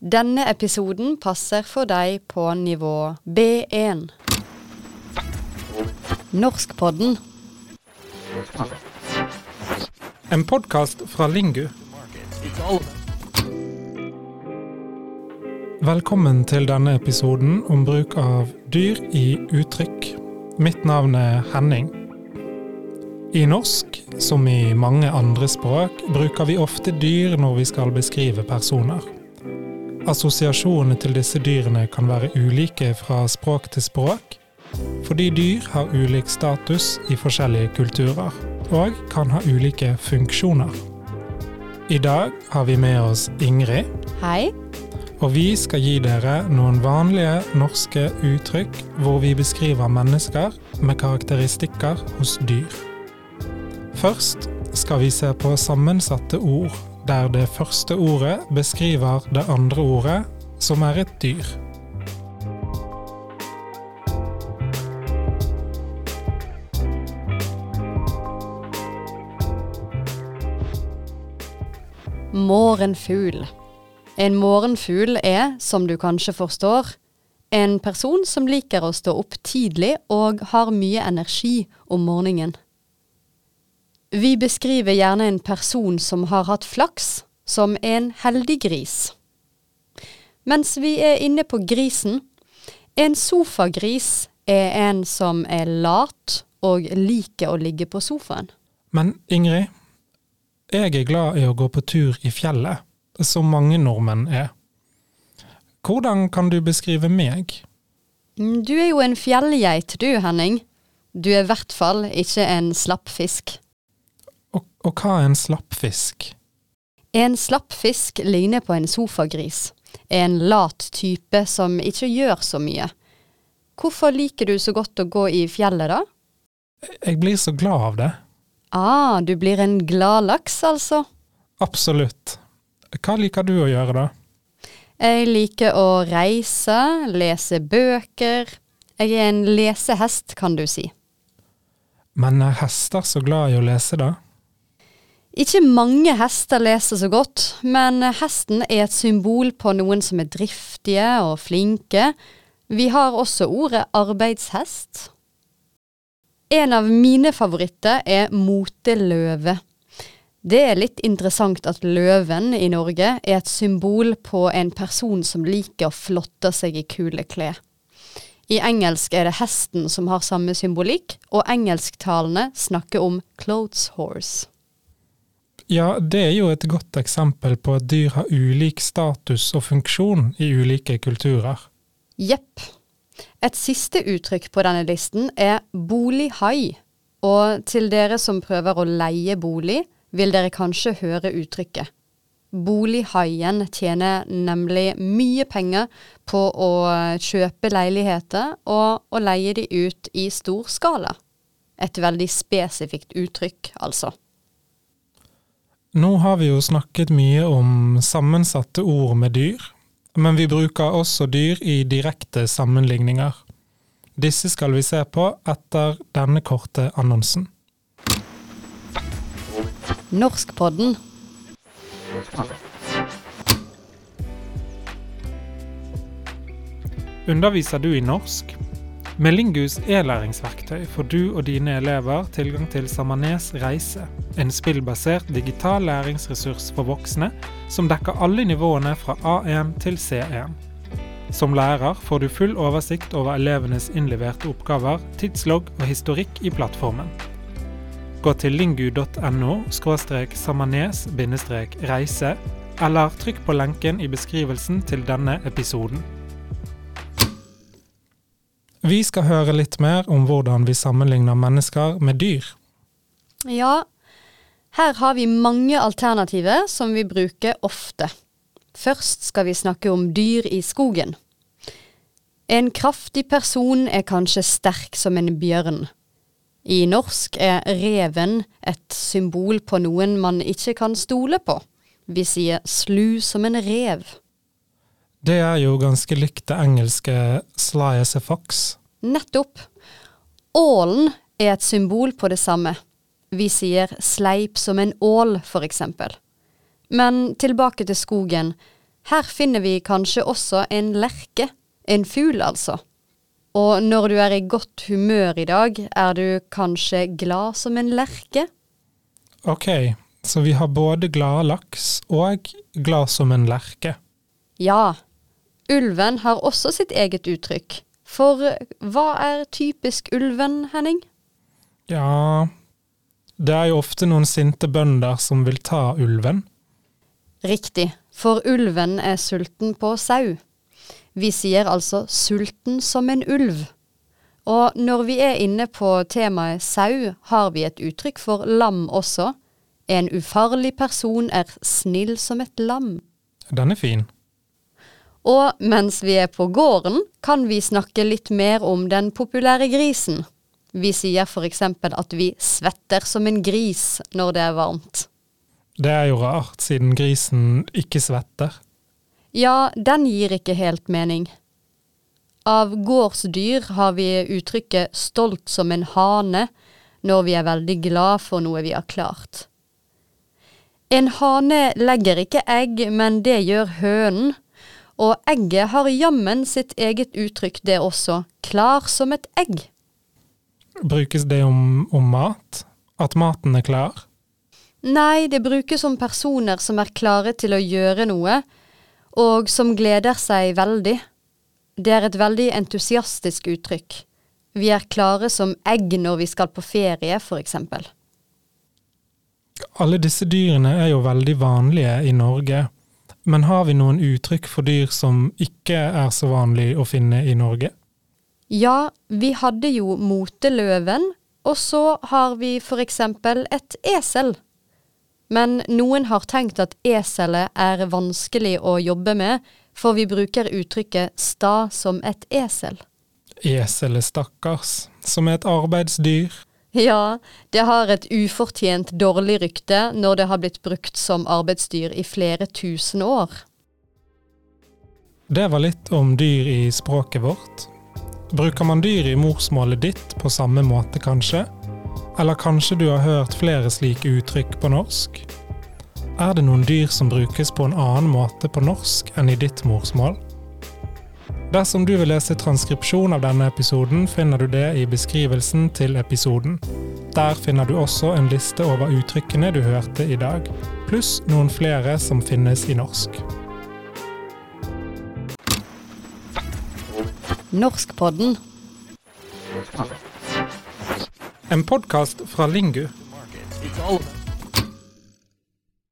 Denne episoden passer for deg på nivå B1. Norskpodden. En podkast fra Lingu. Velkommen til denne episoden om bruk av dyr i uttrykk. Mitt navn er Henning. I norsk, som i mange andre språk, bruker vi ofte dyr når vi skal beskrive personer. Assosiasjonene til disse dyrene kan være ulike fra språk til språk, fordi dyr har ulik status i forskjellige kulturer, og kan ha ulike funksjoner. I dag har vi med oss Ingrid, Hei. og vi skal gi dere noen vanlige norske uttrykk hvor vi beskriver mennesker med karakteristikker hos dyr. Først skal vi se på sammensatte ord, der det første ordet beskriver det andre ordet, som er et dyr. Morgenfugl. En morgenfugl er, som du kanskje forstår, en person som liker å stå opp tidlig og har mye energi om morgenen. Vi beskriver gjerne en person som har hatt flaks, som en heldig gris. Mens vi er inne på grisen, en sofagris er en som er lat og liker å ligge på sofaen. Men Ingrid, jeg er glad i å gå på tur i fjellet, som mange nordmenn er. Hvordan kan du beskrive meg? Mm, Du er jo en fjellgeit du, Henning. Du er i hvert fall ikke en slappfisk. Og, hva er en slappfisk? En slappfisk ligner på en sofagris. En lat type som ikke gjør så mye. Hvorfor liker du så godt å gå i fjellet, da? Jeg blir så glad av det. Ah, du blir en gladlaks, altså. Absolutt. Hva liker du å gjøre, da? Jeg liker å reise, lese bøker. Jeg er en lesehest, kan du si. Men er hester så glad i å lese, da? Ikke mange hester leser så godt, men hesten er et symbol på noen som er driftige og flinke. Vi har også ordet arbeidshest. En av mine favoritter er moteløve. Det er litt interessant at løven i Norge er et symbol på en person som liker å flotte seg i kule klær. I engelsk er det hesten som har samme symbolikk, og engelsktalende snakker om clothes horse. Ja, det er jo et godt eksempel på at dyr har ulik status og funksjon i ulike kulturer. Jepp. Et siste uttrykk på denne listen er bolighai. Og til dere som prøver å leie bolig, vil dere kanskje høre uttrykket. Bolighaien tjener nemlig mye penger på å kjøpe leiligheter og å leie de ut i stor skala. Et veldig spesifikt uttrykk, altså. Nå har vi jo snakket mye om sammensatte ord med dyr, men vi bruker også dyr i direkte sammenligninger. Disse skal vi se på etter denne korte annonsen. Norskpodden. Underviser du i norsk? Med Lingus e-læringsverktøy får du og dine elever tilgang til Samanes Reise, en spillbasert digital læringsressurs for voksne som dekker alle nivåene fra A1 til C1. Som lærer får du full oversikt over elevenes innleverte oppgaver, tidslogg og historikk i plattformen. Gå til lingu.no samanes-reise, eller trykk på lenken i beskrivelsen til denne episoden. Vi skal høre litt mer om hvordan vi sammenligner mennesker med dyr. Ja, her har vi mange alternativer som vi bruker ofte. Først skal vi snakke om dyr i skogen. En kraftig person er kanskje sterk som en bjørn. I norsk er reven et symbol på noen man ikke kan stole på. Vi sier slu som en rev. Det er jo ganske likt det engelske sly as a fox. Nettopp. Ålen er et symbol på det samme. Vi sier sleip som en ål, for eksempel. Men tilbake til skogen. Her finner vi kanskje også en lerke, en fugl altså. Og når du er i godt humør i dag, er du kanskje glad som en lerke? Ok, så vi har både glad laks og glad som en lerke. Ja. Ulven har også sitt eget uttrykk. For hva er typisk ulven, Henning? Ja, det er jo ofte noen sinte bønder som vil ta ulven. Riktig, for ulven er sulten på sau. Vi sier altså sulten som en ulv. Og når vi er inne på temaet sau, har vi et uttrykk for lam også. En ufarlig person er snill som et lam. Den er fin. Og mens vi er på gården, kan vi snakke litt mer om den populære grisen. Vi sier f.eks. at vi svetter som en gris når det er varmt. Det er jo rart, siden grisen ikke svetter. Ja, den gir ikke helt mening. Av gårdsdyr har vi uttrykket 'stolt som en hane' når vi er veldig glad for noe vi har klart. En hane legger ikke egg, men det gjør hønen. Og egget har jammen sitt eget uttrykk, det også. Klar som et egg. Brukes det om, om mat? At maten er klar? Nei, det brukes om personer som er klare til å gjøre noe, og som gleder seg veldig. Det er et veldig entusiastisk uttrykk. Vi er klare som egg når vi skal på ferie, eksempel. Alle disse dyrene er jo veldig vanlige i Norge, men har vi noen uttrykk for dyr som ikke er så vanlig å finne i Norge? Ja, vi hadde jo moteløven, og så har vi for eksempel et esel. Men noen har tenkt at eselet er vanskelig å jobbe med, for vi bruker uttrykket sta som et esel. Eselet, stakkars, som er et arbeidsdyr. Ja, det har et ufortjent dårlig rykte når det har blitt brukt som arbeidsdyr i flere tusen år. Det var litt om dyr i språket vårt. Bruker man dyr i morsmålet ditt på samme måte, kanskje? Eller kanskje du har hørt flere slike uttrykk på norsk? Er det noen dyr som brukes på en annen måte på norsk enn i ditt morsmål? Dersom du vil lese transkripsjon av denne episoden, finner du det i beskrivelsen til episoden. Der finner du også en liste over uttrykkene du hørte i dag, pluss noen flere som finnes i norsk. Norskpodden. En podkast fra Lingu. It's all